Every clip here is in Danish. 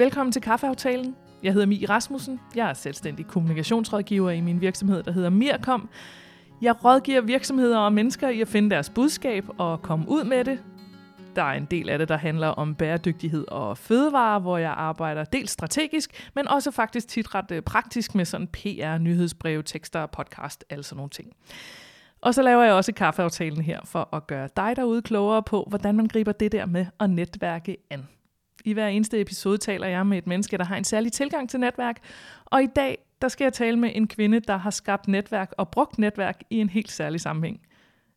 Velkommen til Kaffeaftalen. Jeg hedder Mie Rasmussen. Jeg er selvstændig kommunikationsrådgiver i min virksomhed, der hedder Mirkom. Jeg rådgiver virksomheder og mennesker i at finde deres budskab og komme ud med det. Der er en del af det, der handler om bæredygtighed og fødevarer, hvor jeg arbejder dels strategisk, men også faktisk tit ret øh, praktisk med sådan PR, nyhedsbreve, tekster, podcast, alle sådan nogle ting. Og så laver jeg også kaffeaftalen her for at gøre dig derude klogere på, hvordan man griber det der med at netværke an. I hver eneste episode taler jeg med et menneske, der har en særlig tilgang til netværk, og i dag der skal jeg tale med en kvinde, der har skabt netværk og brugt netværk i en helt særlig sammenhæng.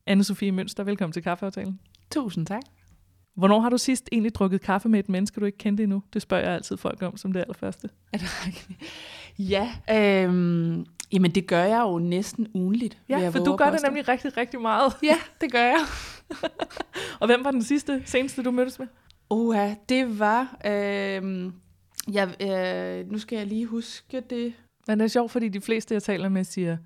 Anne-Sophie Mønster, velkommen til kaffeaftalen. Tusind tak. Hvornår har du sidst egentlig drukket kaffe med et menneske, du ikke kendte endnu? Det spørger jeg altid folk om som det allerførste. Er det rigtigt? Ja, øhm, jamen det gør jeg jo næsten ugenligt. Ja, for du gør det nemlig rigtig, rigtig meget. Ja, det gør jeg. og hvem var den sidste, seneste, du mødtes med? Oha, det var... Øhm, jeg, øh, nu skal jeg lige huske det. Men det er sjovt, fordi de fleste, jeg taler med, siger,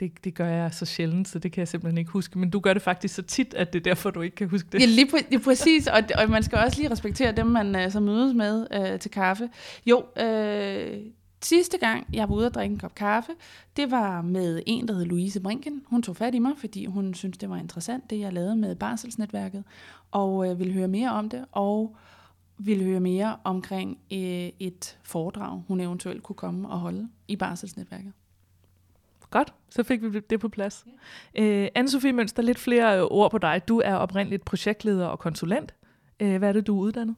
det, det gør jeg så sjældent, så det kan jeg simpelthen ikke huske. Men du gør det faktisk så tit, at det er derfor, du ikke kan huske det. Ja, lige, præ- lige præcis. Og, og man skal også lige respektere dem, man uh, så mødes med uh, til kaffe. Jo, øh, sidste gang, jeg var ude og drikke en kop kaffe, det var med en, der hed Louise Brinken. Hun tog fat i mig, fordi hun syntes, det var interessant, det jeg lavede med Barselsnetværket, og øh, ville høre mere om det, og ville høre mere omkring øh, et foredrag, hun eventuelt kunne komme og holde i Barselsnetværket. Godt, så fik vi det på plads. Ja. Øh, Anne-Sophie Mønster, lidt flere ord på dig. Du er oprindeligt projektleder og konsulent. Øh, hvad er det, du er uddannet?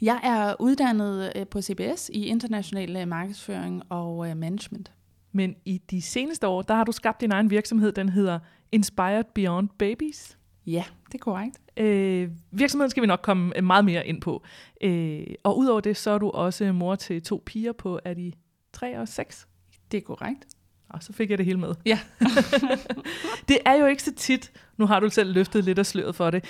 Jeg er uddannet øh, på CBS i international øh, markedsføring og øh, management. Men i de seneste år, der har du skabt din egen virksomhed, den hedder Inspired Beyond Babies. Ja, det er korrekt. Øh, virksomheden skal vi nok komme meget mere ind på. Øh, og udover det, så er du også mor til to piger på, er de tre og seks? Det er korrekt. Og så fik jeg det hele med. Ja. det er jo ikke så tit, nu har du selv løftet lidt af sløret for det,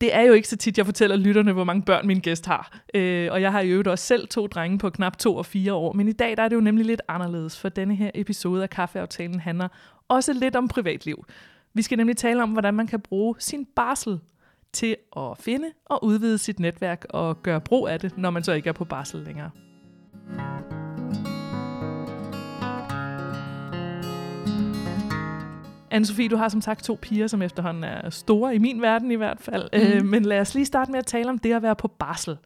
det er jo ikke så tit, jeg fortæller lytterne, hvor mange børn min gæst har. Øh, og jeg har i øvrigt også selv to drenge på knap to og fire år. Men i dag der er det jo nemlig lidt anderledes, for denne her episode af Kaffeaftalen handler også lidt om privatliv. Vi skal nemlig tale om, hvordan man kan bruge sin barsel til at finde og udvide sit netværk og gøre brug af det, når man så ikke er på barsel længere. Anne-Sophie, du har som sagt to piger, som efterhånden er store, i min verden i hvert fald. Mm. Øh, men lad os lige starte med at tale om det at være på barsel.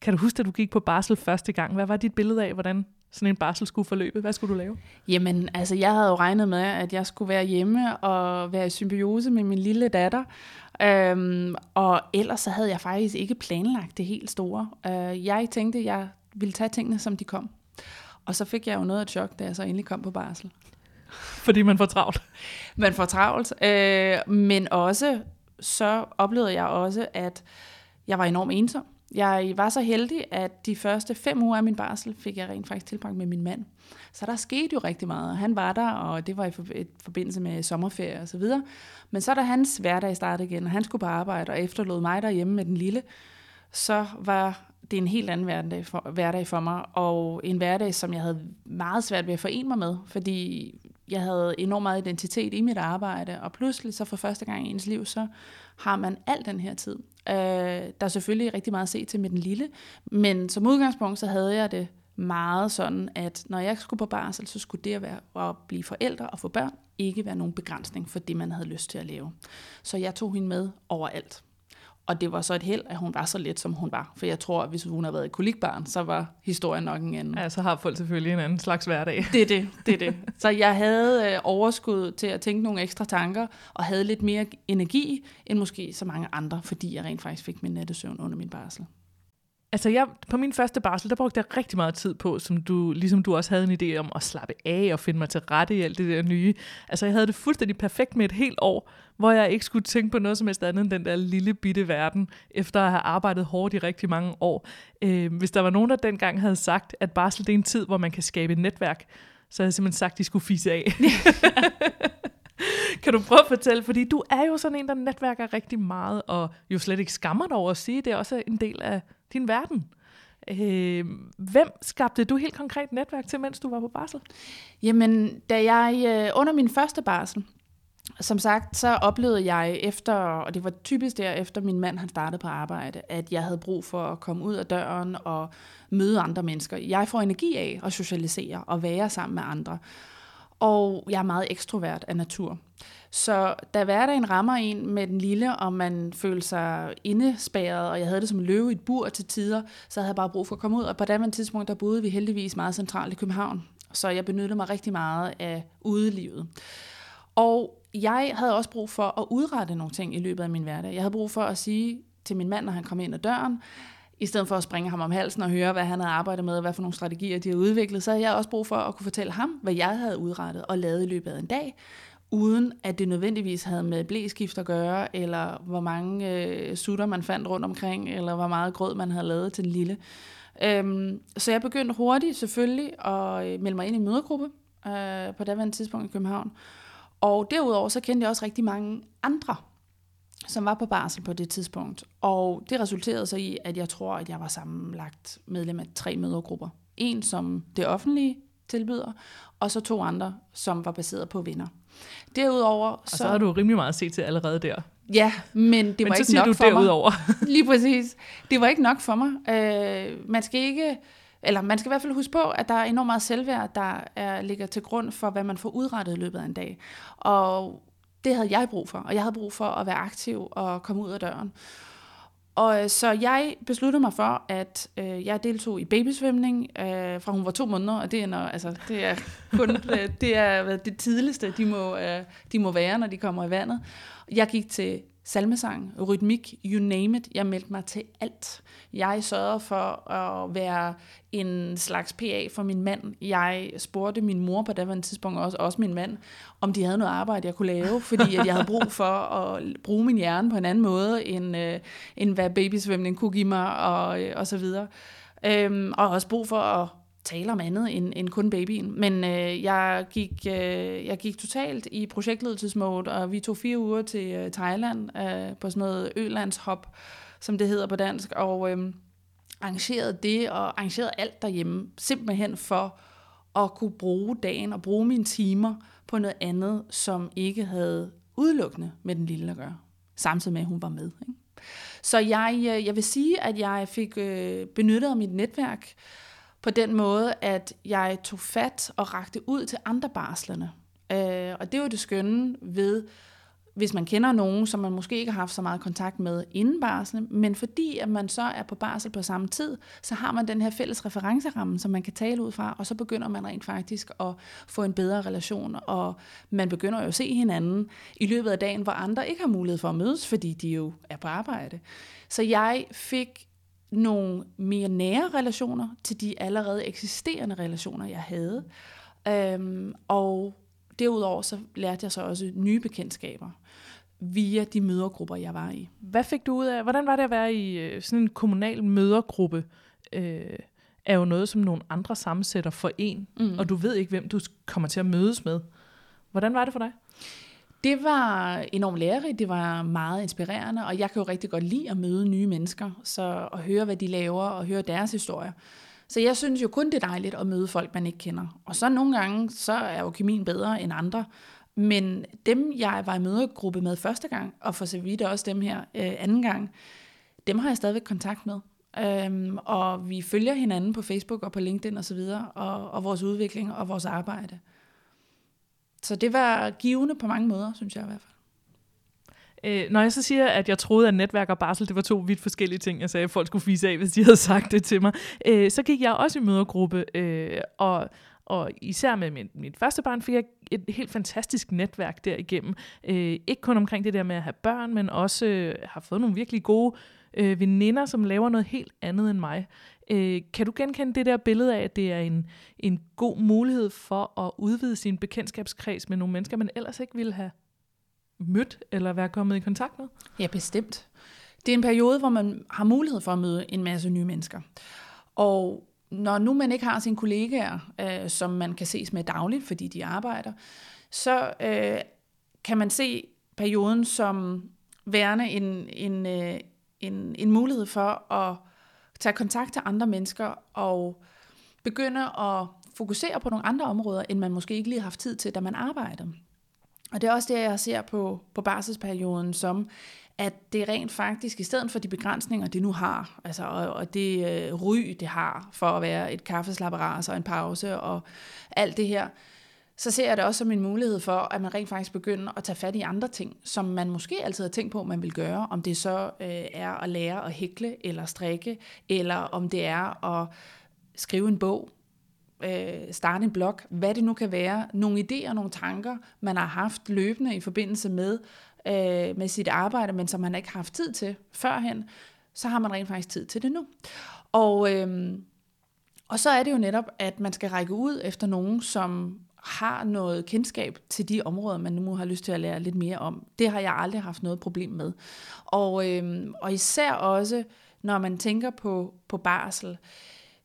Kan du huske, at du gik på barsel første gang? Hvad var dit billede af, hvordan sådan en barsel skulle forløbe? Hvad skulle du lave? Jamen, altså jeg havde jo regnet med, at jeg skulle være hjemme og være i symbiose med min lille datter. Øhm, og ellers så havde jeg faktisk ikke planlagt det helt store. Øh, jeg tænkte, at jeg ville tage tingene, som de kom. Og så fik jeg jo noget af et chok, da jeg så endelig kom på barsel. Fordi man får travlt. Man får travlt. Øh, men også, så oplevede jeg også, at jeg var enormt ensom. Jeg var så heldig, at de første fem uger af min barsel fik jeg rent faktisk tilbragt med min mand. Så der skete jo rigtig meget. Han var der, og det var i forbindelse med sommerferie og så videre. Men så da hans hverdag startede igen, og han skulle på arbejde og efterlod mig derhjemme med den lille, så var det en helt anden hverdag for, hverdag for mig, og en hverdag, som jeg havde meget svært ved at forene mig med, fordi jeg havde enormt meget identitet i mit arbejde, og pludselig så for første gang i ens liv, så har man al den her tid. Øh, der er selvfølgelig rigtig meget at se til med den lille, men som udgangspunkt, så havde jeg det meget sådan, at når jeg skulle på barsel, så skulle det at, være, at blive forældre og få børn ikke være nogen begrænsning for det, man havde lyst til at lave. Så jeg tog hende med overalt. Og det var så et held, at hun var så let, som hun var. For jeg tror, at hvis hun havde været et kolikbarn, så var historien nok en anden. Ja, så har folk selvfølgelig en anden slags hverdag. Det er det, det er det. Så jeg havde øh, overskud til at tænke nogle ekstra tanker, og havde lidt mere energi, end måske så mange andre, fordi jeg rent faktisk fik min nattesøvn under min barsel. Altså jeg, på min første barsel, der brugte jeg rigtig meget tid på, som du, ligesom du også havde en idé om at slappe af og finde mig til rette i alt det der nye. Altså jeg havde det fuldstændig perfekt med et helt år, hvor jeg ikke skulle tænke på noget som helst andet end den der lille bitte verden, efter at have arbejdet hårdt i rigtig mange år. Øh, hvis der var nogen, der dengang havde sagt, at barsel det er en tid, hvor man kan skabe et netværk, så havde jeg simpelthen sagt, at de skulle fise af. kan du prøve at fortælle, fordi du er jo sådan en, der netværker rigtig meget, og jo slet ikke skammer dig over at sige, det er også en del af din verden. Øh, hvem skabte du helt konkret netværk til, mens du var på barsel? Jamen, da jeg øh, under min første barsel, som sagt, så oplevede jeg efter, og det var typisk der efter min mand han startede på arbejde, at jeg havde brug for at komme ud af døren og møde andre mennesker. Jeg får energi af at socialisere og være sammen med andre. Og jeg er meget ekstrovert af natur. Så da hverdagen rammer en med den lille, og man føler sig indespærret, og jeg havde det som løve i et bur til tider, så havde jeg bare brug for at komme ud. Og på det tidspunkt, der boede vi heldigvis meget centralt i København. Så jeg benyttede mig rigtig meget af udelivet. Og jeg havde også brug for at udrette nogle ting i løbet af min hverdag. Jeg havde brug for at sige til min mand, når han kom ind ad døren, i stedet for at springe ham om halsen og høre, hvad han havde arbejdet med, og hvad for nogle strategier de havde udviklet, så havde jeg også brug for at kunne fortælle ham, hvad jeg havde udrettet og lavet i løbet af en dag, uden at det nødvendigvis havde med blæskift at gøre, eller hvor mange øh, sutter man fandt rundt omkring, eller hvor meget grød man havde lavet til den lille. Øhm, så jeg begyndte hurtigt selvfølgelig at øh, melde mig ind i en mødergruppe øh, på daværende tidspunkt i København. Og derudover så kendte jeg også rigtig mange andre, som var på barsel på det tidspunkt. Og det resulterede så i, at jeg tror, at jeg var sammenlagt medlem af tre mødergrupper. En, som det offentlige tilbyder, og så to andre, som var baseret på venner. Derudover... Og så, så har du rimelig meget at se til allerede der. Ja, men det men var ikke nok du for derudover. mig. Lige præcis. Det var ikke nok for mig. Øh, man skal ikke... Eller man skal i hvert fald huske på, at der er enormt meget selvværd, der er, ligger til grund for, hvad man får udrettet i løbet af en dag. Og det havde jeg brug for, og jeg havde brug for at være aktiv og komme ud af døren. Og øh, så jeg besluttede mig for, at øh, jeg deltog i babysvømning øh, fra hun var to måneder, og det er, når, altså, det er kun øh, det, er, det tidligste, de må, øh, de må være, når de kommer i vandet. Jeg gik til salmesang, rytmik, you name it. Jeg meldte mig til alt. Jeg sørgede for at være en slags PA for min mand. Jeg spurgte min mor på det tidspunkt, også, også min mand, om de havde noget arbejde, jeg kunne lave, fordi at jeg havde brug for at bruge min hjerne på en anden måde, end, øh, end hvad babysvømning kunne give mig, og, øh, og så videre. Øhm, og også brug for at tale om andet end, end kun babyen. Men øh, jeg, gik, øh, jeg gik totalt i projektledelsesmode, og vi tog fire uger til øh, Thailand øh, på sådan noget Ølandshop, som det hedder på dansk, og øh, arrangerede det og arrangerede alt derhjemme, simpelthen for at kunne bruge dagen og bruge mine timer på noget andet, som ikke havde udelukkende med den lille at gøre, samtidig med, at hun var med. Ikke? Så jeg, øh, jeg vil sige, at jeg fik øh, benyttet mit netværk på den måde, at jeg tog fat og rakte ud til andre barslerne. Øh, og det var det skønne ved, hvis man kender nogen, som man måske ikke har haft så meget kontakt med inden barsel, men fordi at man så er på barsel på samme tid, så har man den her fælles referenceramme, som man kan tale ud fra, og så begynder man rent faktisk at få en bedre relation, og man begynder jo at se hinanden i løbet af dagen, hvor andre ikke har mulighed for at mødes, fordi de jo er på arbejde. Så jeg fik nogle mere nære relationer til de allerede eksisterende relationer, jeg havde. Øhm, og derudover så lærte jeg så også nye bekendtskaber via de mødergrupper, jeg var i. Hvad fik du ud af, hvordan var det at være i øh, sådan en kommunal mødergruppe? Øh, er jo noget, som nogle andre sammensætter for en, mm. og du ved ikke, hvem du kommer til at mødes med. Hvordan var det for dig? Det var enormt lærerigt, det var meget inspirerende, og jeg kan jo rigtig godt lide at møde nye mennesker, så at høre, hvad de laver, og høre deres historier. Så jeg synes jo kun, det er dejligt at møde folk, man ikke kender. Og så nogle gange, så er jo kemien bedre end andre. Men dem, jeg var i mødegruppe med første gang, og for så vidt også dem her øh, anden gang, dem har jeg stadigvæk kontakt med. Øhm, og vi følger hinanden på Facebook og på LinkedIn osv., og, og, og vores udvikling og vores arbejde. Så det var givende på mange måder, synes jeg i hvert fald. Øh, når jeg så siger, at jeg troede, at netværk og barsel, det var to vidt forskellige ting, jeg sagde, at folk skulle fise af, hvis de havde sagt det til mig, øh, så gik jeg også i mødergruppe, øh, og, og især med mit, mit første barn fik jeg et helt fantastisk netværk derigennem. Øh, ikke kun omkring det der med at have børn, men også øh, har fået nogle virkelig gode øh, veninder, som laver noget helt andet end mig. Øh, kan du genkende det der billede af, at det er en, en god mulighed for at udvide sin bekendtskabskreds med nogle mennesker, man ellers ikke ville have mødt eller være kommet i kontakt med? Ja, bestemt. Det er en periode, hvor man har mulighed for at møde en masse nye mennesker. Og når nu man ikke har sine kollegaer, øh, som man kan ses med dagligt, fordi de arbejder, så øh, kan man se perioden som værende en, en, øh, en, en mulighed for at tage kontakt til andre mennesker og begynde at fokusere på nogle andre områder, end man måske ikke lige har haft tid til, da man arbejdede. Og det er også det, jeg ser på, på barselsperioden som, at det rent faktisk, i stedet for de begrænsninger, det nu har, altså, og, og det øh, ry, det har for at være et kaffeslapperas og en pause og alt det her, så ser jeg det også som en mulighed for, at man rent faktisk begynder at tage fat i andre ting, som man måske altid har tænkt på, man vil gøre, om det så øh, er at lære at hækle eller strikke, eller om det er at skrive en bog, øh, starte en blog, hvad det nu kan være, nogle idéer, nogle tanker, man har haft løbende i forbindelse med, øh, med sit arbejde, men som man ikke har haft tid til førhen, så har man rent faktisk tid til det nu. Og, øh, og så er det jo netop, at man skal række ud efter nogen, som har noget kendskab til de områder, man nu har lyst til at lære lidt mere om. Det har jeg aldrig haft noget problem med. Og, øhm, og især også, når man tænker på, på barsel, øh,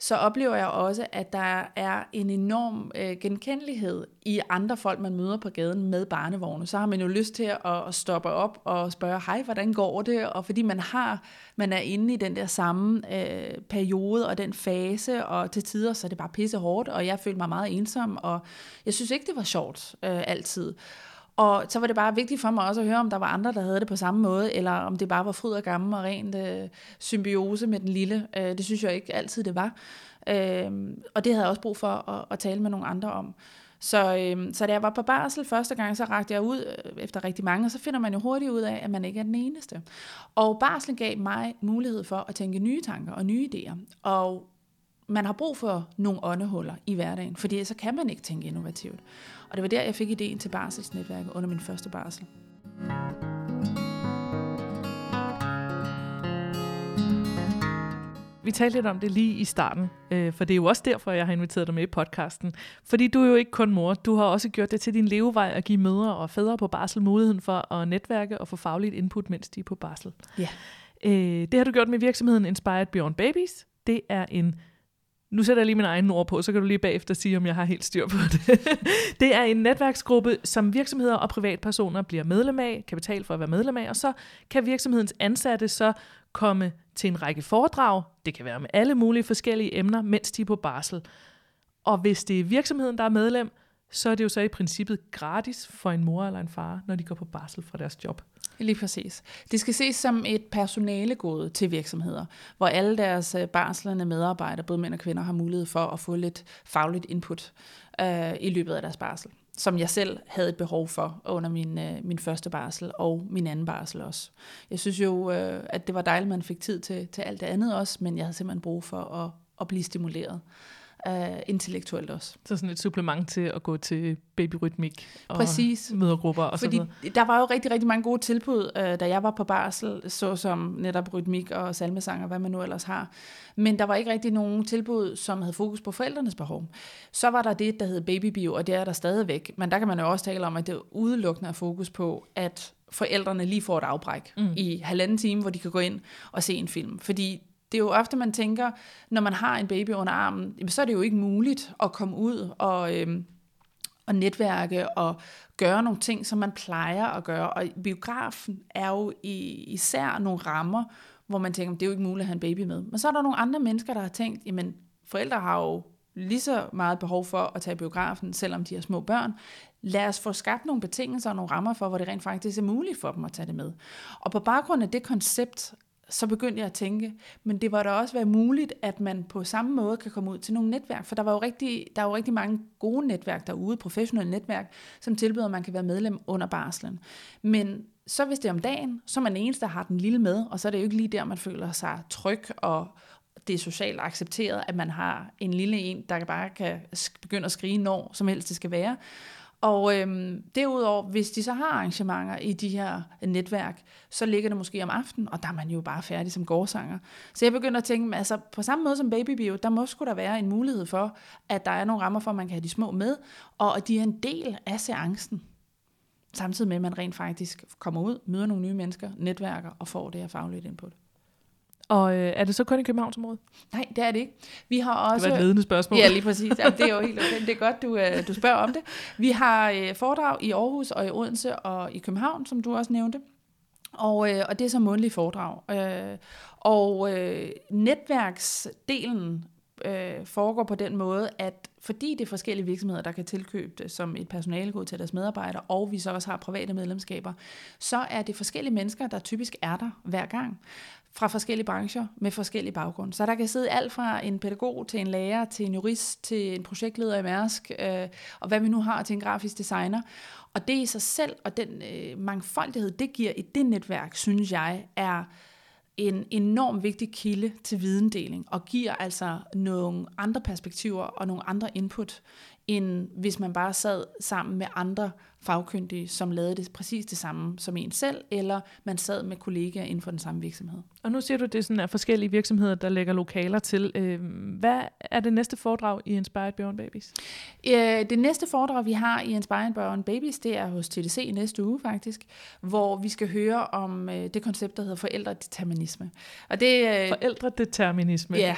så oplever jeg også, at der er en enorm øh, genkendelighed i andre folk, man møder på gaden med barnevogne. Så har man jo lyst til at, at stoppe op og spørge, hej, hvordan går det? Og fordi man har, man er inde i den der samme øh, periode og den fase, og til tider så er det bare pisse hårdt, og jeg følte mig meget ensom, og jeg synes ikke, det var sjovt øh, altid. Og så var det bare vigtigt for mig også at høre, om der var andre, der havde det på samme måde, eller om det bare var fryd og gammel og rent øh, symbiose med den lille. Øh, det synes jeg ikke altid, det var. Øh, og det havde jeg også brug for at, at tale med nogle andre om. Så, øh, så da jeg var på barsel første gang, så rakte jeg ud øh, efter rigtig mange, og så finder man jo hurtigt ud af, at man ikke er den eneste. Og barslen gav mig mulighed for at tænke nye tanker og nye idéer. Og man har brug for nogle åndehuller i hverdagen, fordi så kan man ikke tænke innovativt. Og det var der, jeg fik ideen til barselsnetværket under min første barsel. Vi talte lidt om det lige i starten, øh, for det er jo også derfor, jeg har inviteret dig med i podcasten. Fordi du er jo ikke kun mor, du har også gjort det til din levevej at give mødre og fædre på barsel muligheden for at netværke og få fagligt input, mens de er på barsel. Ja. Øh, det har du gjort med virksomheden Inspired Beyond Babies. Det er en nu sætter jeg lige min egen ord på, så kan du lige bagefter sige, om jeg har helt styr på det. det er en netværksgruppe, som virksomheder og privatpersoner bliver medlem af, kapital for at være medlem af, og så kan virksomhedens ansatte så komme til en række foredrag, det kan være med alle mulige forskellige emner, mens de er på barsel. Og hvis det er virksomheden, der er medlem, så er det jo så i princippet gratis for en mor eller en far, når de går på barsel fra deres job. Lige præcis. Det skal ses som et personalegode til virksomheder, hvor alle deres øh, barslende medarbejdere, både mænd og kvinder, har mulighed for at få lidt fagligt input øh, i løbet af deres barsel, som jeg selv havde et behov for under min, øh, min første barsel og min anden barsel også. Jeg synes jo, øh, at det var dejligt, at man fik tid til, til alt det andet også, men jeg havde simpelthen brug for at, at blive stimuleret uh, intellektuelt også. Så sådan et supplement til at gå til babyrytmik og Præcis. mødergrupper og Fordi så der var jo rigtig, rigtig mange gode tilbud, uh, da jeg var på barsel, såsom netop rytmik og salmesang og hvad man nu ellers har. Men der var ikke rigtig nogen tilbud, som havde fokus på forældrenes behov. Så var der det, der hed babybio, og det er der stadigvæk. Men der kan man jo også tale om, at det udelukkende er fokus på, at forældrene lige får et afbræk mm. i halvanden time, hvor de kan gå ind og se en film. Fordi det er jo ofte, man tænker, når man har en baby under armen, så er det jo ikke muligt at komme ud og, øhm, og netværke og gøre nogle ting, som man plejer at gøre. Og biografen er jo især nogle rammer, hvor man tænker, det er jo ikke muligt at have en baby med. Men så er der nogle andre mennesker, der har tænkt, jamen forældre har jo lige så meget behov for at tage biografen, selvom de har små børn. Lad os få skabt nogle betingelser og nogle rammer for, hvor det rent faktisk er muligt for dem at tage det med. Og på baggrund af det koncept så begyndte jeg at tænke, men det var da også være muligt, at man på samme måde kan komme ud til nogle netværk, for der var jo rigtig, der er jo rigtig mange gode netværk derude, professionelle netværk, som tilbyder, at man kan være medlem under barslen. Men så hvis det er om dagen, så er man den eneste, der har den lille med, og så er det jo ikke lige der, man føler sig tryg, og det er socialt accepteret, at man har en lille en, der bare kan begynde at skrige, når som helst det skal være. Og øhm, derudover, hvis de så har arrangementer i de her øh, netværk, så ligger det måske om aftenen, og der er man jo bare færdig som gårdsanger. Så jeg begynder at tænke, altså på samme måde som Babybio, der må sgu der være en mulighed for, at der er nogle rammer for, at man kan have de små med, og at de er en del af seancen. Samtidig med, at man rent faktisk kommer ud, møder nogle nye mennesker, netværker og får det her faglige input. Og øh, er det så kun i Københavnsområdet? Nej, det er det ikke. Vi har også... Det var et ledende spørgsmål. Ja, lige præcis. Ja, det er jo helt okay. Det er godt, du, øh, du spørger om det. Vi har øh, foredrag i Aarhus og i Odense og i København, som du også nævnte. Og, øh, og det er så mundtlige foredrag. Øh, og øh, netværksdelen øh, foregår på den måde, at fordi det er forskellige virksomheder, der kan tilkøbe det som et personalegod til deres medarbejdere, og vi så også har private medlemskaber, så er det forskellige mennesker, der typisk er der hver gang fra forskellige brancher med forskellige baggrunde. Så der kan sidde alt fra en pædagog til en lærer, til en jurist, til en projektleder i Mærsk, øh, og hvad vi nu har til en grafisk designer. Og det i sig selv, og den øh, mangfoldighed, det giver i det netværk, synes jeg, er en enorm vigtig kilde til videndeling, og giver altså nogle andre perspektiver og nogle andre input, end hvis man bare sad sammen med andre fagkyndige, som lavede det præcis det samme som en selv, eller man sad med kollegaer inden for den samme virksomhed. Og nu siger du, det sådan er forskellige virksomheder, der lægger lokaler til. Øh, hvad er det næste foredrag i Inspired Beyond Babies? Øh, det næste foredrag, vi har i Inspired Beyond Babies, det er hos TDC næste uge faktisk, hvor vi skal høre om øh, det koncept, der hedder forældredeterminisme. Og det, forældredeterminisme? Ja,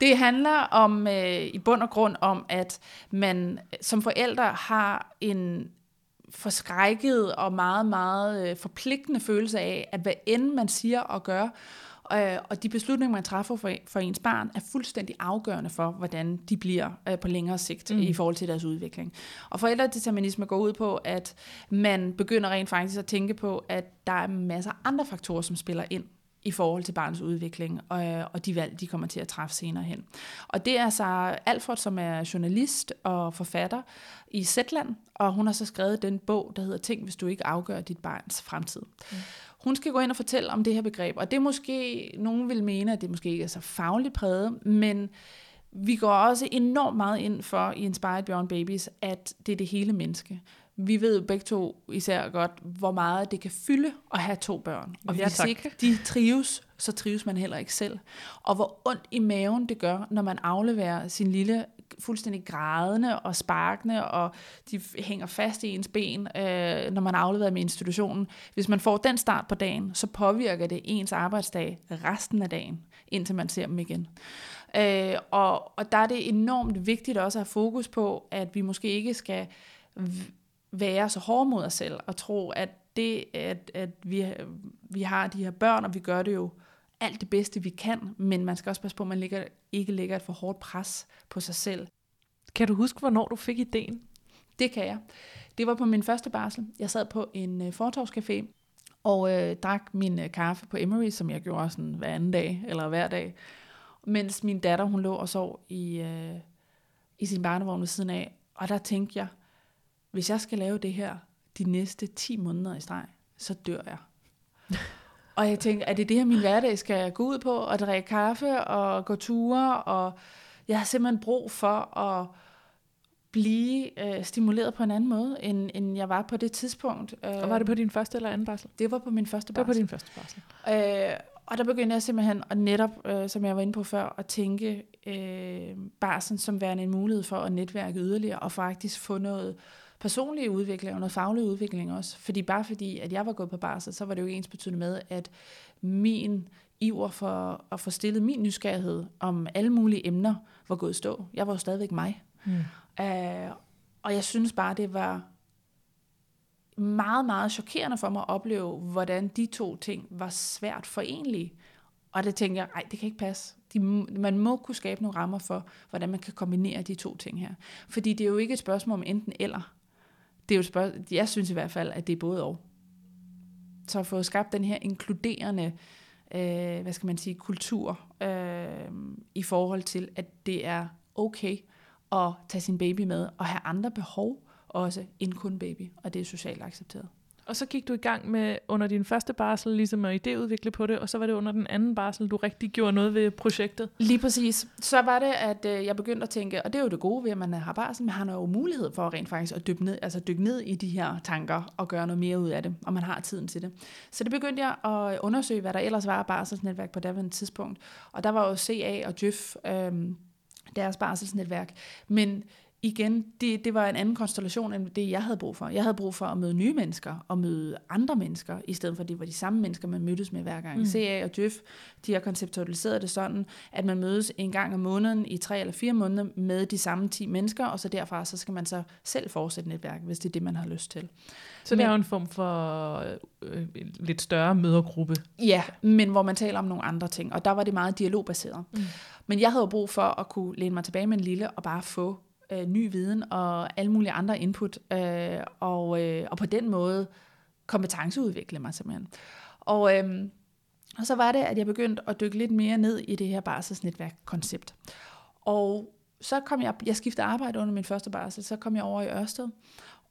det handler om i bund og grund om, at man som forældre har en forskrækket og meget, meget øh, forpligtende følelse af, at hvad end man siger og gør, øh, og de beslutninger, man træffer for, for ens barn, er fuldstændig afgørende for, hvordan de bliver øh, på længere sigt mm. i forhold til deres udvikling. Og forældredeterminisme går ud på, at man begynder rent faktisk at tænke på, at der er masser af andre faktorer, som spiller ind i forhold til barnets udvikling og, og de valg, de kommer til at træffe senere hen. Og det er så Alfred, som er journalist og forfatter i Zetland, og hun har så skrevet den bog, der hedder Ting, hvis du ikke afgør dit barns fremtid. Mm. Hun skal gå ind og fortælle om det her begreb, og det er måske, nogen vil mene, at det måske ikke er så fagligt præget, men vi går også enormt meget ind for i Inspired Beyond Babies, at det er det hele menneske vi ved jo begge to især godt, hvor meget det kan fylde at have to børn. Og ja, hvis tak. ikke de trives, så trives man heller ikke selv. Og hvor ondt i maven det gør, når man afleverer sin lille fuldstændig grædende og sparkende, og de hænger fast i ens ben, øh, når man afleverer med institutionen. Hvis man får den start på dagen, så påvirker det ens arbejdsdag resten af dagen, indtil man ser dem igen. Øh, og, og der er det enormt vigtigt også at have fokus på, at vi måske ikke skal være så hårde mod os selv, og tro, at det, at, at vi, vi har de her børn, og vi gør det jo alt det bedste, vi kan, men man skal også passe på, at man ligger, ikke lægger et for hårdt pres på sig selv. Kan du huske, hvornår du fik ideen? Det kan jeg. Det var på min første barsel. Jeg sad på en uh, fortorvscafé og øh, drak min øh, kaffe på Emery, som jeg gjorde sådan hver anden dag, eller hver dag, mens min datter, hun lå og sov i, øh, i sin barnevogn ved siden af. Og der tænkte jeg, hvis jeg skal lave det her de næste 10 måneder i streg, så dør jeg. og jeg tænker, er det det her, min hverdag skal gå ud på? At drikke kaffe og gå ture? Og jeg har simpelthen brug for at blive øh, stimuleret på en anden måde, end, end jeg var på det tidspunkt. Og var det på din første eller anden barsel? Det var på min første barsel. Det var på din første barsel. Øh, og der begyndte jeg simpelthen, at netop, øh, som jeg var inde på før, at tænke øh, barsen som værende en mulighed for at netværke yderligere, og faktisk få noget personlige udvikling og noget faglig udvikling også. Fordi bare fordi, at jeg var gået på barsel, så var det jo ens betydende med, at min iver for at få stillet min nysgerrighed om alle mulige emner var gået stå. Jeg var jo stadigvæk mig. Mm. Uh, og jeg synes bare, det var meget, meget chokerende for mig at opleve, hvordan de to ting var svært forenlige. Og det tænker jeg, nej, det kan ikke passe. De, man må kunne skabe nogle rammer for, hvordan man kan kombinere de to ting her. Fordi det er jo ikke et spørgsmål om enten eller det er jo et spørgsmål, jeg synes i hvert fald, at det er både og. Så at få skabt den her inkluderende, øh, hvad skal man sige, kultur øh, i forhold til, at det er okay at tage sin baby med og have andre behov også end kun baby, og det er socialt accepteret. Og så gik du i gang med under din første barsel ligesom at idéudvikle på det, og så var det under den anden barsel, du rigtig gjorde noget ved projektet. Lige præcis. Så var det, at øh, jeg begyndte at tænke, og det er jo det gode ved, at man har barsel, man har jo mulighed for rent faktisk at dykke ned, altså dykke ned i de her tanker og gøre noget mere ud af det, og man har tiden til det. Så det begyndte jeg at undersøge, hvad der ellers var af barselsnetværk på daværende tidspunkt. Og der var jo CA og JYF, øh, deres barselsnetværk. Men igen, det, det var en anden konstellation end det, jeg havde brug for. Jeg havde brug for at møde nye mennesker og møde andre mennesker, i stedet for at det var de samme mennesker, man mødtes med hver gang. Mm. CA og Djøf, de har konceptualiseret det sådan, at man mødes en gang om måneden i tre eller fire måneder med de samme 10 mennesker, og så derfra så skal man så selv fortsætte netværk, hvis det er det, man har lyst til. Så det er jo en form for øh, lidt større mødergruppe. Ja, men hvor man taler om nogle andre ting, og der var det meget dialogbaseret. Mm. Men jeg havde brug for at kunne læne mig tilbage med en lille og bare få øh, ny viden og alle mulige andre input, øh, og, øh, og på den måde kompetenceudvikle mig simpelthen. Og, øh, og så var det, at jeg begyndte at dykke lidt mere ned i det her barselsnetværk-koncept. Og så kom jeg, jeg skiftede arbejde under min første barsel, så kom jeg over i Ørsted,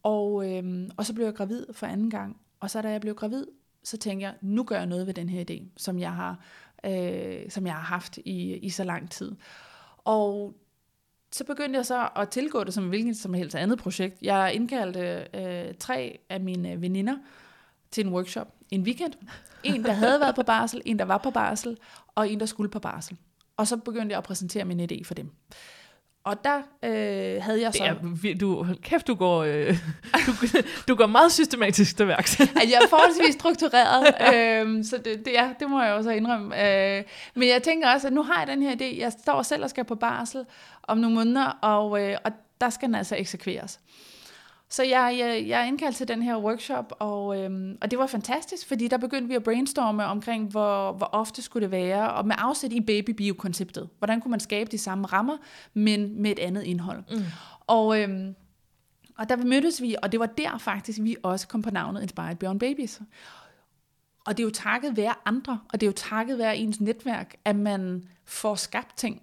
og, øh, og så blev jeg gravid for anden gang. Og så da jeg blev gravid, så tænkte jeg, nu gør jeg noget ved den her idé, som jeg har, øh, som jeg har haft i, i så lang tid. Og så begyndte jeg så at tilgå det som hvilket som helst andet projekt. Jeg indkaldte øh, tre af mine veninder til en workshop en weekend. En, der havde været på barsel, en, der var på barsel, og en, der skulle på barsel. Og så begyndte jeg at præsentere min idé for dem. Og der øh, havde jeg så... Du, kæft, du går, øh, du, du går meget systematisk til værks. jeg er forholdsvis struktureret, øh, så det, det, ja, det må jeg også indrømme. Øh, men jeg tænker også, at nu har jeg den her idé. Jeg står selv og skal på barsel om nogle måneder, og, øh, og der skal den altså eksekveres. Så jeg, jeg, jeg indkaldte til den her workshop, og, øhm, og det var fantastisk, fordi der begyndte vi at brainstorme omkring, hvor, hvor ofte skulle det være, og med afsæt i babybio-konceptet. Hvordan kunne man skabe de samme rammer, men med et andet indhold. Mm. Og, øhm, og der mødtes vi, og det var der faktisk, vi også kom på navnet Inspired Beyond Babies. Og det er jo takket være andre, og det er jo takket være ens netværk, at man får skabt ting.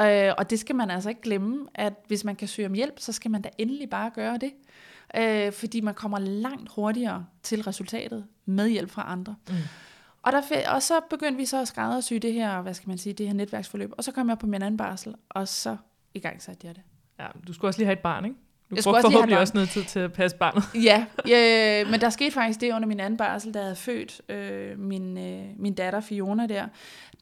Øh, og det skal man altså ikke glemme, at hvis man kan søge om hjælp, så skal man da endelig bare gøre det øh, fordi man kommer langt hurtigere til resultatet med hjælp fra andre. Mm. Og, der, og så begyndte vi så at skræddersy det her, hvad skal man sige, det her netværksforløb, og så kom jeg på min anden barsel, og så i gang satte jeg det. Ja, du skulle også lige have et barn, ikke? Du jeg brugte forhåbentlig også noget tid til at passe barnet. ja, ja, men der skete faktisk det under min anden barsel, da jeg havde født øh, min, øh, min datter Fiona der.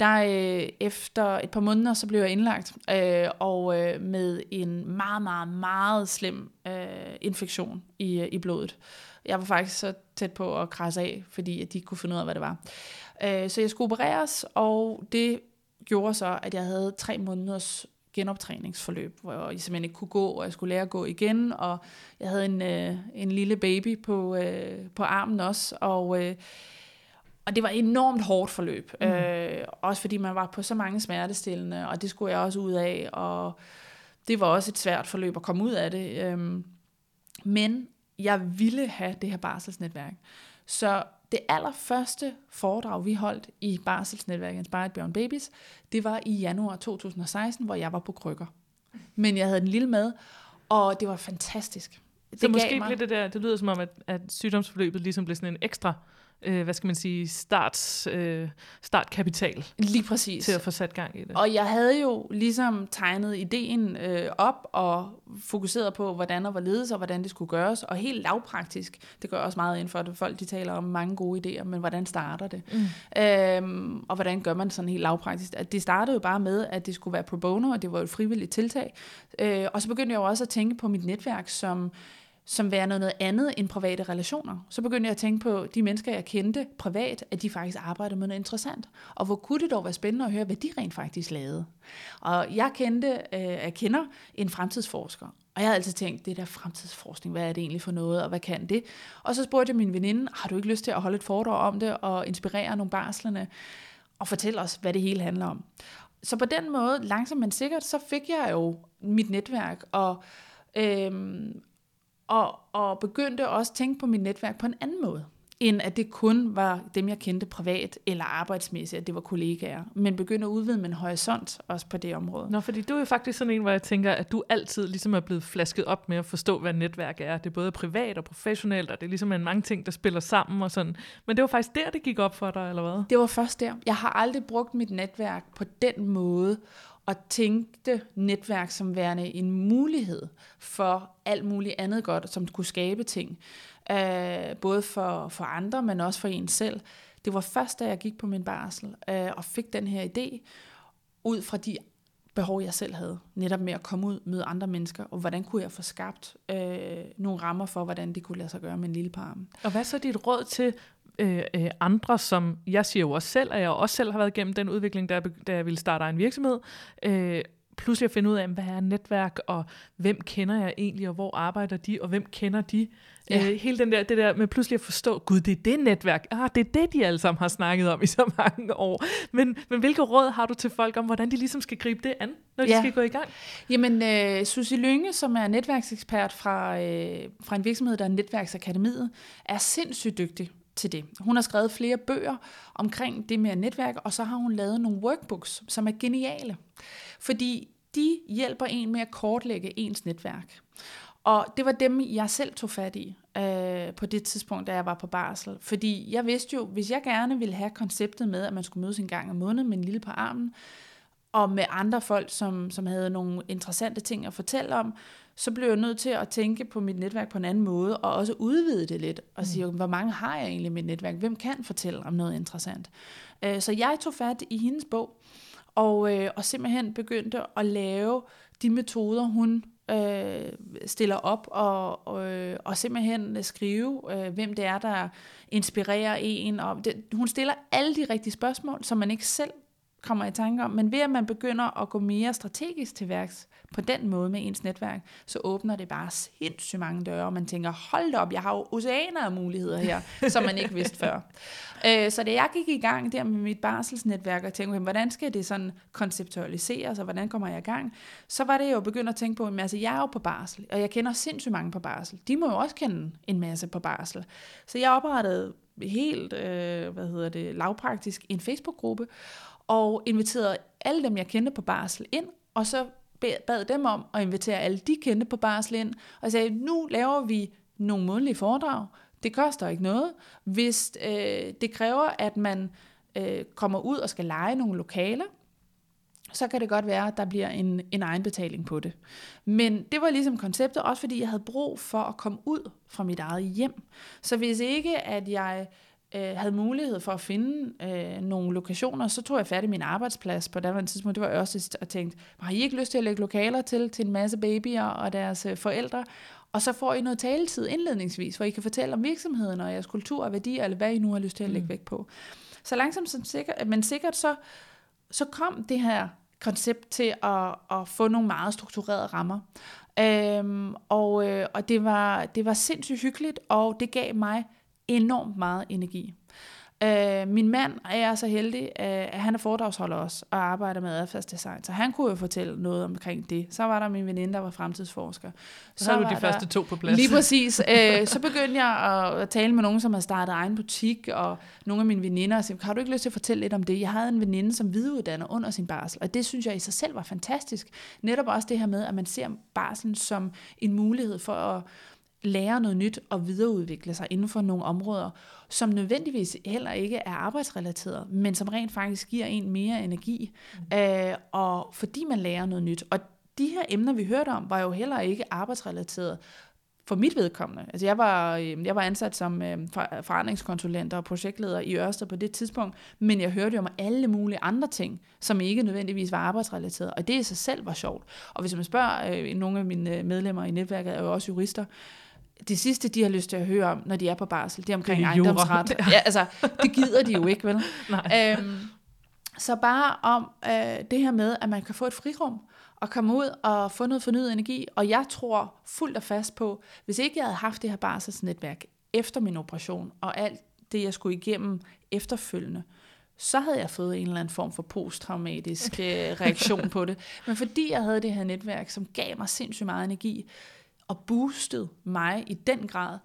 Der øh, efter et par måneder, så blev jeg indlagt, øh, og øh, med en meget, meget, meget slem øh, infektion i, i blodet. Jeg var faktisk så tæt på at krasse af, fordi at de kunne finde ud af, hvad det var. Øh, så jeg skulle opereres, og det gjorde så, at jeg havde tre måneders genoptræningsforløb, hvor jeg simpelthen ikke kunne gå, og jeg skulle lære at gå igen, og jeg havde en, øh, en lille baby på, øh, på armen også, og, øh, og det var et enormt hårdt forløb, mm. øh, også fordi man var på så mange smertestillende, og det skulle jeg også ud af, og det var også et svært forløb at komme ud af det, øh, men jeg ville have det her barselsnetværk, så det allerførste foredrag, vi holdt i barselsnetværket Inspired Beyond Babies, det var i januar 2016, hvor jeg var på krykker. Men jeg havde den lille med, og det var fantastisk. Det så måske mig... blev det der, det lyder som om, at, at sygdomsforløbet ligesom blev sådan en ekstra øh, hvad skal man sige, starts, øh, startkapital. Lige præcis. Til at få sat gang i det. Og jeg havde jo ligesom tegnet ideen øh, op og fokuseret på, hvordan og hvorledes og hvordan det skulle gøres. Og helt lavpraktisk, det gør også meget inden for, at folk de taler om mange gode idéer, men hvordan starter det? Mm. Øhm, og hvordan gør man det sådan helt lavpraktisk? At det startede jo bare med, at det skulle være pro bono, og det var et frivilligt tiltag. Øh, og så begyndte jeg jo også at tænke på mit netværk som som værende noget andet end private relationer. Så begyndte jeg at tænke på de mennesker, jeg kendte privat, at de faktisk arbejdede med noget interessant. Og hvor kunne det dog være spændende at høre, hvad de rent faktisk lavede. Og jeg kendte, øh, jeg kender en fremtidsforsker, og jeg havde altid tænkt, det der fremtidsforskning, hvad er det egentlig for noget, og hvad kan det? Og så spurgte jeg min veninde, har du ikke lyst til at holde et foredrag om det, og inspirere nogle barslerne, og fortælle os, hvad det hele handler om. Så på den måde, langsomt men sikkert, så fik jeg jo mit netværk, og, øhm, og, og begyndte også at tænke på mit netværk på en anden måde, end at det kun var dem, jeg kendte privat eller arbejdsmæssigt, at det var kollegaer, men begyndte at udvide min horisont også på det område. Nå, fordi du er jo faktisk sådan en, hvor jeg tænker, at du altid ligesom er blevet flasket op med at forstå, hvad netværk er. Det er både privat og professionelt, og det er ligesom en mange ting, der spiller sammen og sådan. Men det var faktisk der, det gik op for dig, eller hvad? Det var først der. Jeg har aldrig brugt mit netværk på den måde, og tænkte netværk som værende en mulighed for alt muligt andet godt, som kunne skabe ting, øh, både for, for andre, men også for en selv. Det var først, da jeg gik på min barsel øh, og fik den her idé, ud fra de behov, jeg selv havde. Netop med at komme ud, møde andre mennesker, og hvordan kunne jeg få skabt øh, nogle rammer for, hvordan det kunne lade sig gøre med en lille parm. Og hvad er så dit råd til øh, øh, andre, som jeg siger jo også selv, at jeg også selv har været igennem den udvikling, da jeg, da jeg ville starte en virksomhed, øh, pludselig at finde ud af, hvad er netværk, og hvem kender jeg egentlig, og hvor arbejder de, og hvem kender de. Ja. Øh, hele den der, det der med pludselig at forstå, gud, det er det netværk. Ah, det er det, de alle sammen har snakket om i så mange år. Men, men hvilke råd har du til folk om, hvordan de ligesom skal gribe det an, når de ja. skal gå i gang? Jamen, øh, Susie Lynge, som er netværksekspert fra, øh, fra en virksomhed, der er Netværksakademiet, er sindssygt dygtig til det. Hun har skrevet flere bøger omkring det med netværk, og så har hun lavet nogle workbooks, som er geniale. Fordi de hjælper en med at kortlægge ens netværk. Og det var dem, jeg selv tog fat i øh, på det tidspunkt, da jeg var på barsel. Fordi jeg vidste jo, hvis jeg gerne ville have konceptet med, at man skulle mødes en gang om måneden med en lille på armen, og med andre folk, som, som havde nogle interessante ting at fortælle om, så blev jeg nødt til at tænke på mit netværk på en anden måde, og også udvide det lidt, og sige, mm. hvor mange har jeg egentlig i mit netværk? Hvem kan fortælle om noget interessant? Øh, så jeg tog fat i hendes bog, og, øh, og simpelthen begyndte at lave de metoder, hun øh, stiller op, og, og, øh, og simpelthen skrive, øh, hvem det er, der inspirerer en. Og det, hun stiller alle de rigtige spørgsmål, som man ikke selv kommer i tanke om, men ved at man begynder at gå mere strategisk til værks på den måde med ens netværk, så åbner det bare sindssygt mange døre, og man tænker, hold op, jeg har jo oceaner af muligheder her, som man ikke vidste før. Øh, så da jeg gik i gang der med mit barselsnetværk og tænkte, hvordan skal det sådan konceptualiseres, og hvordan kommer jeg i gang, så var det jo begyndt at tænke på, at altså, jeg er jo på barsel, og jeg kender sindssygt mange på barsel. De må jo også kende en masse på barsel. Så jeg oprettede helt, øh, hvad hedder det, lavpraktisk en Facebook-gruppe, og inviterede alle dem, jeg kendte på barsel ind, og så bad dem om at invitere alle de kendte på barsel ind, og sagde, nu laver vi nogle månedlige foredrag, det koster ikke noget. Hvis øh, det kræver, at man øh, kommer ud og skal lege nogle lokaler, så kan det godt være, at der bliver en, en egenbetaling på det. Men det var ligesom konceptet, også fordi jeg havde brug for at komme ud fra mit eget hjem. Så hvis ikke, at jeg øh, havde mulighed for at finde øh, nogle lokationer, så tog jeg fat i min arbejdsplads på det tidspunkt. Det var også og tænkte, har I ikke lyst til at lægge lokaler til, til en masse babyer og deres øh, forældre? Og så får I noget taletid indledningsvis, hvor I kan fortælle om virksomheden og jeres kultur og værdier, eller hvad I nu har lyst til at lægge mm. vægt på. Så langsomt, som sikkert, men sikkert så, så kom det her koncept til at, at få nogle meget strukturerede rammer. Øhm, og øh, og det, var, det var sindssygt hyggeligt, og det gav mig enormt meget energi. Øh, min mand er så heldig, øh, at han er foredragsholder også, og arbejder med adfærdsdesign, så han kunne jo fortælle noget omkring det. Så var der min veninde, der var fremtidsforsker. Så, så var du de der, første to på plads. Lige præcis. Øh, så begyndte jeg at, at tale med nogen, som har startet egen butik, og nogle af mine veninder, og sagde, har du ikke lyst til at fortælle lidt om det? Jeg havde en veninde, som videreuddanner under sin barsel, og det synes jeg i sig selv var fantastisk. Netop også det her med, at man ser barselen som en mulighed for at lære noget nyt og videreudvikle sig inden for nogle områder, som nødvendigvis heller ikke er arbejdsrelateret, men som rent faktisk giver en mere energi, mm. øh, og fordi man lærer noget nyt. Og de her emner, vi hørte om, var jo heller ikke arbejdsrelateret for mit vedkommende. Altså jeg var, øh, jeg var ansat som øh, forandringskonsulent og projektleder i Ørsted på det tidspunkt, men jeg hørte jo om alle mulige andre ting, som ikke nødvendigvis var arbejdsrelateret, og det i sig selv var sjovt. Og hvis man spørger, øh, nogle af mine medlemmer i netværket er jo også jurister, det sidste, de har lyst til at høre om, når de er på barsel, det er omkring det er ejendomsret. Ja, altså, det gider de jo ikke, vel? Nej. Øhm, så bare om øh, det her med, at man kan få et frirum, og komme ud og få noget fornyet energi. Og jeg tror fuldt og fast på, hvis ikke jeg havde haft det her barselsnetværk efter min operation, og alt det, jeg skulle igennem efterfølgende, så havde jeg fået en eller anden form for posttraumatisk øh, reaktion på det. Men fordi jeg havde det her netværk, som gav mig sindssygt meget energi, og boostet mig i den grad,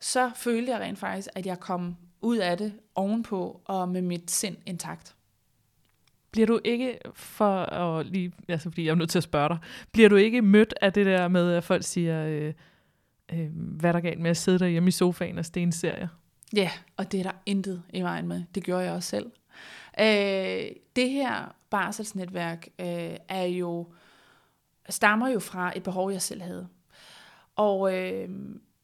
så følte jeg rent faktisk, at jeg kom ud af det ovenpå og med mit sind intakt. Bliver du ikke, for at lige, altså fordi jeg er nødt til at spørge dig, bliver du ikke mødt af det der med, at folk siger, øh, øh, hvad er der galt med at sidde derhjemme i sofaen og stene serier? Ja, og det er der intet i vejen med. Det gjorde jeg også selv. Øh, det her barselsnetværk øh, er jo, stammer jo fra et behov, jeg selv havde. Og øh,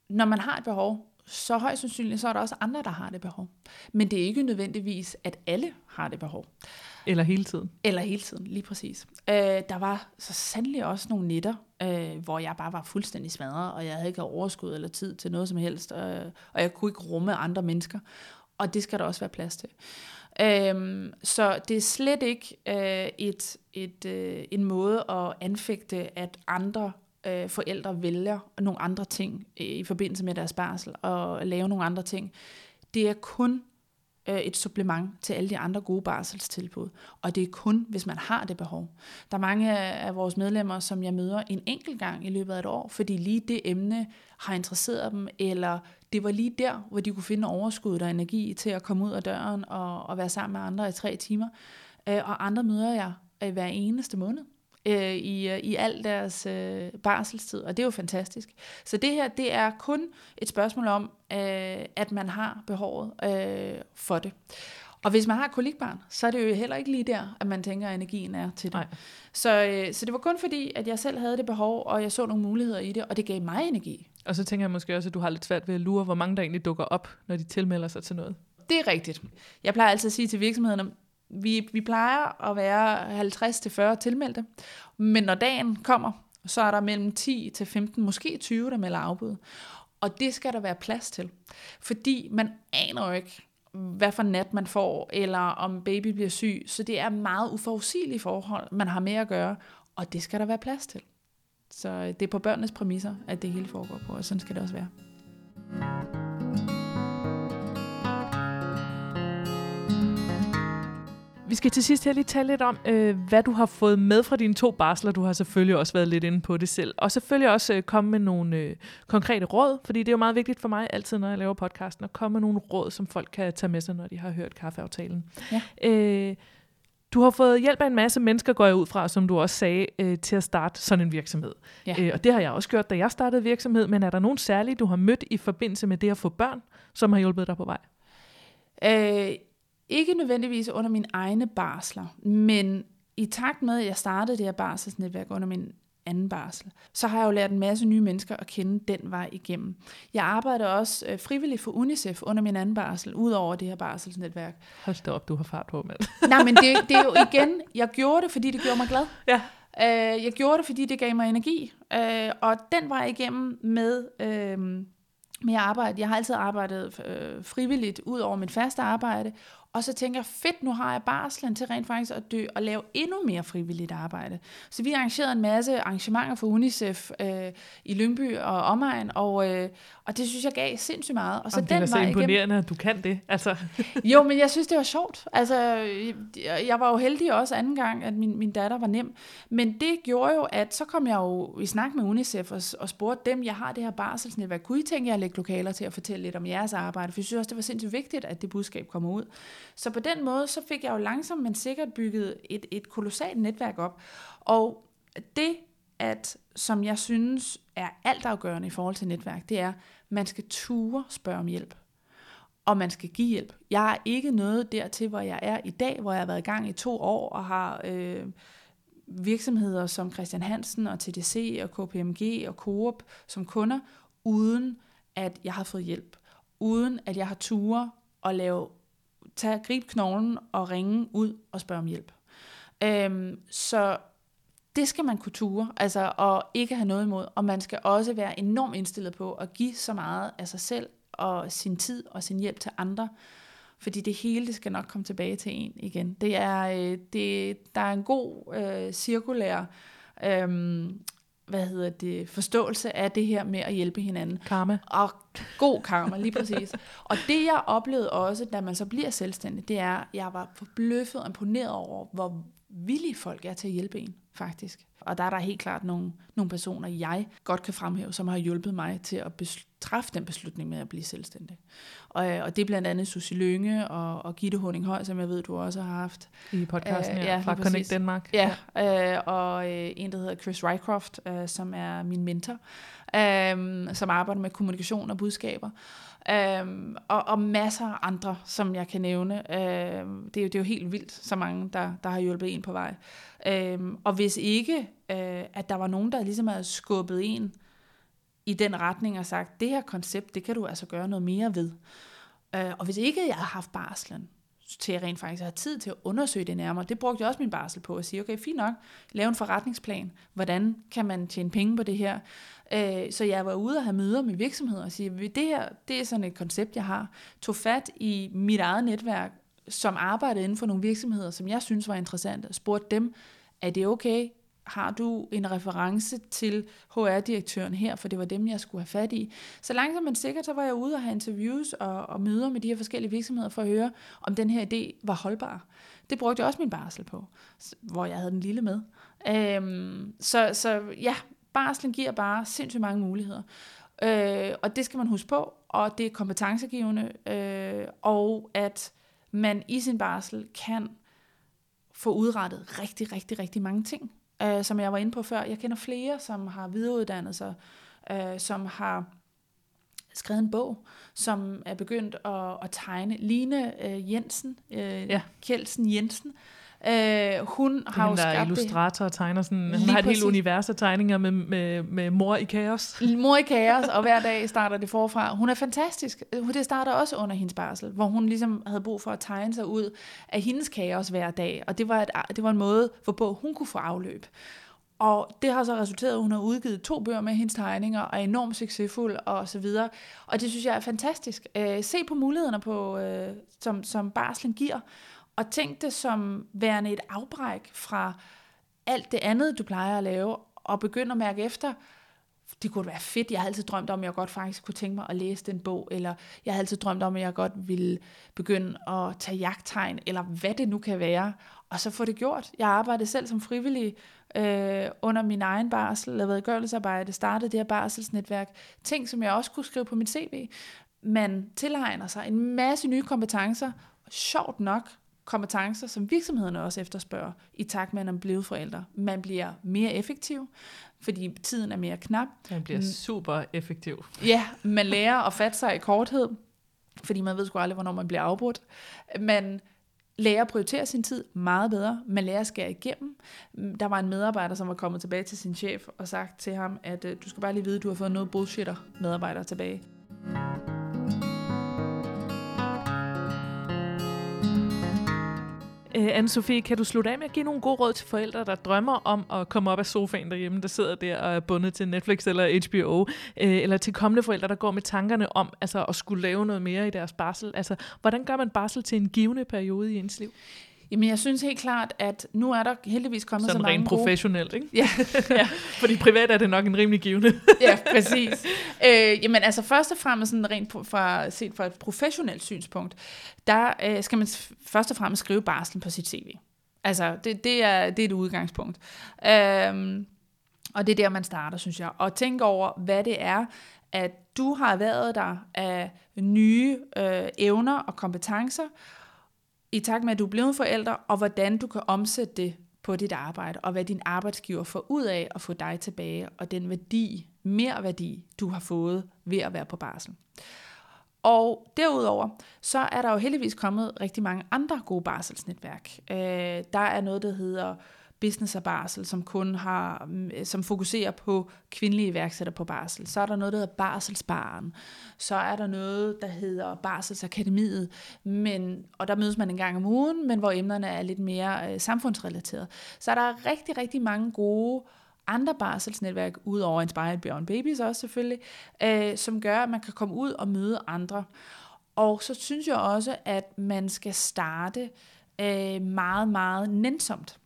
når man har et behov, så højst sandsynligt, så er der også andre, der har det behov. Men det er ikke nødvendigvis, at alle har det behov. Eller hele tiden. Eller hele tiden, lige præcis. Øh, der var så sandelig også nogle netter, øh, hvor jeg bare var fuldstændig smadret, og jeg havde ikke overskud eller tid til noget som helst, øh, og jeg kunne ikke rumme andre mennesker. Og det skal der også være plads til. Øhm, så det er slet ikke øh, et, et, øh, en måde at anfægte, at andre øh, forældre vælger nogle andre ting øh, i forbindelse med deres barsel, og lave nogle andre ting. Det er kun øh, et supplement til alle de andre gode barselstilbud. Og det er kun, hvis man har det behov. Der er mange af vores medlemmer, som jeg møder en enkelt gang i løbet af et år, fordi lige det emne har interesseret dem, eller det var lige der, hvor de kunne finde overskud og energi til at komme ud af døren og, og være sammen med andre i tre timer. Øh, og andre møder jeg øh, hver eneste måned øh, i, i al deres øh, barselstid, og det er jo fantastisk. Så det her, det er kun et spørgsmål om, øh, at man har behovet øh, for det. Og hvis man har kolikbarn, så er det jo heller ikke lige der, at man tænker, at energien er til det. Så, øh, så det var kun fordi, at jeg selv havde det behov, og jeg så nogle muligheder i det, og det gav mig energi. Og så tænker jeg måske også, at du har lidt svært ved at lure, hvor mange der egentlig dukker op, når de tilmelder sig til noget. Det er rigtigt. Jeg plejer altid at sige til virksomhederne, vi, vi plejer at være 50-40 tilmeldte, men når dagen kommer, så er der mellem 10 til 15, måske 20, der melder afbud. Og det skal der være plads til. Fordi man aner jo ikke, hvad for nat man får, eller om baby bliver syg. Så det er meget uforudsigelige forhold, man har med at gøre, og det skal der være plads til. Så øh, det er på børnenes præmisser, at det hele foregår på, og sådan skal det også være. Vi skal til sidst her lige tale lidt om, øh, hvad du har fået med fra dine to barsler. Du har selvfølgelig også været lidt inde på det selv. Og selvfølgelig også øh, komme med nogle øh, konkrete råd, fordi det er jo meget vigtigt for mig altid, når jeg laver podcasten, at komme med nogle råd, som folk kan tage med sig, når de har hørt kaffeaftalen. Ja. Øh, du har fået hjælp af en masse mennesker, går jeg ud fra, som du også sagde, øh, til at starte sådan en virksomhed. Ja. Øh, og det har jeg også gjort, da jeg startede virksomhed. Men er der nogen særlige, du har mødt i forbindelse med det at få børn, som har hjulpet dig på vej? Øh, ikke nødvendigvis under mine egne barsler, men i takt med, at jeg startede det her barselsnetværk under min anden barsel, så har jeg jo lært en masse nye mennesker at kende den vej igennem. Jeg arbejder også øh, frivilligt for UNICEF under min anden barsel, ud over det her barselsnetværk. Hold da op, du har fart på, mand. Nej, men det, det er jo igen, jeg gjorde det, fordi det gjorde mig glad. Ja. Øh, jeg gjorde det, fordi det gav mig energi. Øh, og den vej igennem med... Øh, med arbejde. Jeg har altid arbejdet øh, frivilligt ud over mit faste arbejde, og så tænker jeg, fedt, nu har jeg barslen til rent faktisk at dø og lave endnu mere frivilligt arbejde. Så vi arrangerede en masse arrangementer for UNICEF øh, i Lyngby og omegn, og, øh, og det synes jeg gav sindssygt meget. Og så Jamen, den det er så imponerende, igennem... at du kan det. Altså. jo, men jeg synes, det var sjovt. Altså, jeg var jo heldig også anden gang, at min, min datter var nem. Men det gjorde jo, at så kom jeg jo i snak med UNICEF og, og spurgte dem, jeg har det her barselsnetværk, kunne I tænke jer at lægge lokaler til at fortælle lidt om jeres arbejde? For jeg synes også, det var sindssygt vigtigt, at det budskab kommer ud. Så på den måde, så fik jeg jo langsomt, men sikkert bygget et, et kolossalt netværk op. Og det, at, som jeg synes er altafgørende i forhold til netværk, det er, man skal ture spørge om hjælp. Og man skal give hjælp. Jeg er ikke noget dertil, hvor jeg er i dag, hvor jeg har været i gang i to år og har øh, virksomheder som Christian Hansen og TDC og KPMG og Coop som kunder, uden at jeg har fået hjælp. Uden at jeg har ture og lave tage, gribe knoglen og ringe ud og spørge om hjælp. Øhm, så det skal man kunne ture, altså, og ikke have noget imod. Og man skal også være enormt indstillet på at give så meget af sig selv og sin tid og sin hjælp til andre. Fordi det hele det skal nok komme tilbage til en igen. Det er, øh, det, der er en god øh, cirkulær øh, hvad hedder det, forståelse af det her med at hjælpe hinanden. Karma. Og god karma, lige præcis. og det jeg oplevede også, da man så bliver selvstændig, det er, at jeg var forbløffet og imponeret over, hvor villige folk er til at hjælpe en, faktisk. Og der er der helt klart nogle, nogle personer, jeg godt kan fremhæve, som har hjulpet mig til at træffe den beslutning med at blive selvstændig. Og, øh, og det er blandt andet Susie Lønge og, og Gitte Honninghøj, som jeg ved, du også har haft. I podcasten, uh, ja, ja, fra Connect Danmark. Ja, ja. Uh, og uh, en, der hedder Chris Rycroft, uh, som er min mentor, uh, som arbejder med kommunikation og budskaber. Øhm, og, og masser af andre, som jeg kan nævne. Øhm, det, er jo, det er jo helt vildt, så mange, der, der har hjulpet en på vej. Øhm, og hvis ikke, øh, at der var nogen, der ligesom havde skubbet en i den retning og sagt, det her koncept, det kan du altså gøre noget mere ved. Øh, og hvis ikke jeg havde haft barslen, til at rent faktisk have tid til at undersøge det nærmere. Det brugte jeg også min barsel på at sige, okay, fint nok, lave en forretningsplan. Hvordan kan man tjene penge på det her? Øh, så jeg var ude og have møder med virksomheder og sige, det her, det er sådan et koncept, jeg har. Tog fat i mit eget netværk, som arbejdede inden for nogle virksomheder, som jeg synes var interessante, og spurgte dem, er det okay, har du en reference til HR-direktøren her, for det var dem, jeg skulle have fat i. Så langsomt men sikkert, så var jeg ude og have interviews og, og møder med de her forskellige virksomheder for at høre, om den her idé var holdbar. Det brugte jeg også min barsel på, hvor jeg havde den lille med. Øhm, så, så ja, barslen giver bare sindssygt mange muligheder. Øh, og det skal man huske på, og det er kompetencegivende, øh, og at man i sin barsel kan få udrettet rigtig, rigtig, rigtig mange ting øh, som jeg var inde på før. Jeg kender flere, som har videreuddannet sig, øh, som har skrevet en bog, som er begyndt at, at tegne. Line øh, Jensen, øh, ja. Kjeldsen Jensen, Øh, hun har hende, jo skabt der illustrator og tegner sådan, hun Lige har et præcis. helt univers af tegninger med, med, med mor i kaos. Mor i kaos, og hver dag starter det forfra. Hun er fantastisk. Det starter også under hendes barsel, hvor hun ligesom havde brug for at tegne sig ud af hendes kaos hver dag, og det var, et, det var en måde, hvorpå hun kunne få afløb. Og det har så resulteret, at hun har udgivet to bøger med hendes tegninger, og er enormt succesfuld og så videre. Og det synes jeg er fantastisk. Øh, se på mulighederne, på, øh, som, som barslen giver, og tænk det som værende et afbræk fra alt det andet, du plejer at lave, og begynde at mærke efter, det kunne være fedt. Jeg har altid drømt om, at jeg godt faktisk kunne tænke mig at læse den bog, eller jeg har altid drømt om, at jeg godt ville begynde at tage jagttegn, eller hvad det nu kan være, og så få det gjort. Jeg arbejdede selv som frivillig øh, under min egen barsel, lavede gørelsesarbejde, startede det her barselsnetværk, ting, som jeg også kunne skrive på mit CV. Man tilegner sig en masse nye kompetencer, sjovt nok, kompetencer, som virksomhederne også efterspørger, i takt med, at man er blevet forældre. Man bliver mere effektiv, fordi tiden er mere knap. Man bliver super effektiv. Ja, man lærer at fatte sig i korthed, fordi man ved sgu aldrig, hvornår man bliver afbrudt. Man lærer at prioritere sin tid meget bedre. Man lærer at skære igennem. Der var en medarbejder, som var kommet tilbage til sin chef og sagt til ham, at øh, du skal bare lige vide, at du har fået noget bullshitter medarbejder tilbage. Øh, Anne-Sophie, kan du slutte af med at give nogle gode råd til forældre, der drømmer om at komme op af sofaen derhjemme, der sidder der og er bundet til Netflix eller HBO, øh, eller til kommende forældre, der går med tankerne om altså, at skulle lave noget mere i deres barsel? Altså, hvordan gør man barsel til en givende periode i ens liv? Jamen, jeg synes helt klart, at nu er der heldigvis kommet Sådan så mange rent gode... professionelt, ikke? Ja. ja. Fordi privat er det nok en rimelig givende. ja, præcis. Øh, jamen, altså først og fremmest sådan rent fra, set fra et professionelt synspunkt, der øh, skal man først og fremmest skrive barslen på sit CV. Altså, det, det, er, det er et udgangspunkt. Øhm, og det er der, man starter, synes jeg. Og tænk over, hvad det er, at du har været der af nye øh, evner og kompetencer, i takt med, at du er blevet forælder, og hvordan du kan omsætte det på dit arbejde, og hvad din arbejdsgiver får ud af at få dig tilbage, og den værdi, mere værdi, du har fået ved at være på barsel. Og derudover, så er der jo heldigvis kommet rigtig mange andre gode barselsnetværk. Øh, der er noget, der hedder business og barsel, som kun har, mm, som fokuserer på kvindelige iværksættere på barsel. Så er der noget, der hedder Barselsbaren. Så er der noget, der hedder Barselsakademiet, men, og der mødes man en gang om ugen, men hvor emnerne er lidt mere øh, samfundsrelateret. Så er der rigtig, rigtig mange gode andre barselsnetværk, udover Inspired Beyond Babies også selvfølgelig, øh, som gør, at man kan komme ud og møde andre. Og så synes jeg også, at man skal starte øh, meget, meget nænsomt.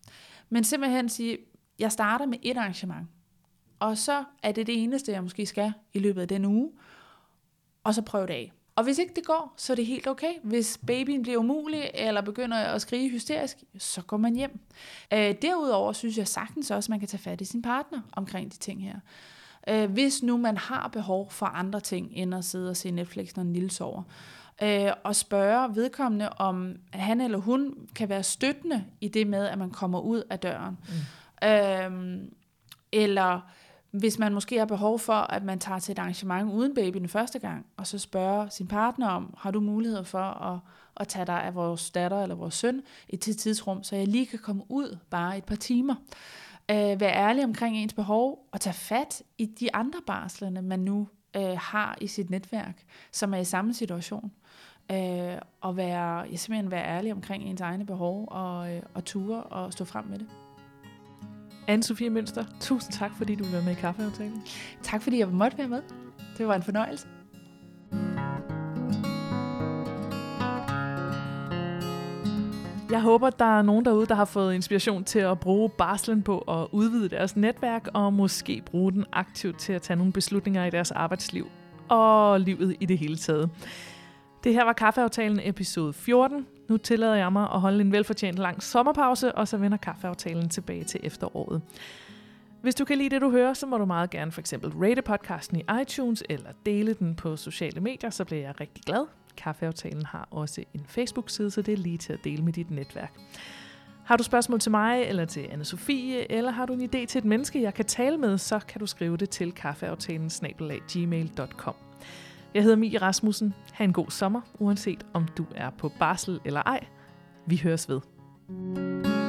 Men simpelthen sige, jeg starter med et arrangement, og så er det det eneste, jeg måske skal i løbet af den uge, og så prøve det af. Og hvis ikke det går, så er det helt okay. Hvis babyen bliver umulig, eller begynder at skrige hysterisk, så går man hjem. Øh, derudover synes jeg sagtens også, at man kan tage fat i sin partner omkring de ting her. Øh, hvis nu man har behov for andre ting, end at sidde og se Netflix, når en lille sover, øh, og spørge vedkommende, om han eller hun kan være støttende i det med, at man kommer ud af døren. Mm. Øh, eller hvis man måske har behov for, at man tager til et arrangement uden baby den første gang, og så spørger sin partner om, har du mulighed for at, at tage dig af vores datter eller vores søn i et tidsrum, så jeg lige kan komme ud bare et par timer. Øh, være ærlig omkring ens behov, og tage fat i de andre barslerne, man nu øh, har i sit netværk, som er i samme situation. Øh, og være, ja, simpelthen være ærlig omkring ens egne behov, og, øh, og ture og stå frem med det. Anne-Sophie Mønster, tusind tak, fordi du var med i kaffeaftalen. Tak fordi jeg måtte være med. Det var en fornøjelse. Jeg håber, der er nogen derude, der har fået inspiration til at bruge barslen på at udvide deres netværk, og måske bruge den aktivt til at tage nogle beslutninger i deres arbejdsliv og livet i det hele taget. Det her var Kaffeaftalen episode 14. Nu tillader jeg mig at holde en velfortjent lang sommerpause, og så vender Kaffeaftalen tilbage til efteråret. Hvis du kan lide det, du hører, så må du meget gerne for eksempel rate podcasten i iTunes eller dele den på sociale medier, så bliver jeg rigtig glad. Kaffeaftalen har også en Facebook-side, så det er lige til at dele med dit netværk. Har du spørgsmål til mig eller til anne Sofie, eller har du en idé til et menneske, jeg kan tale med, så kan du skrive det til kaffeaftalen gmail.com. Jeg hedder Mie Rasmussen. Ha' en god sommer, uanset om du er på barsel eller ej. Vi høres ved. thank you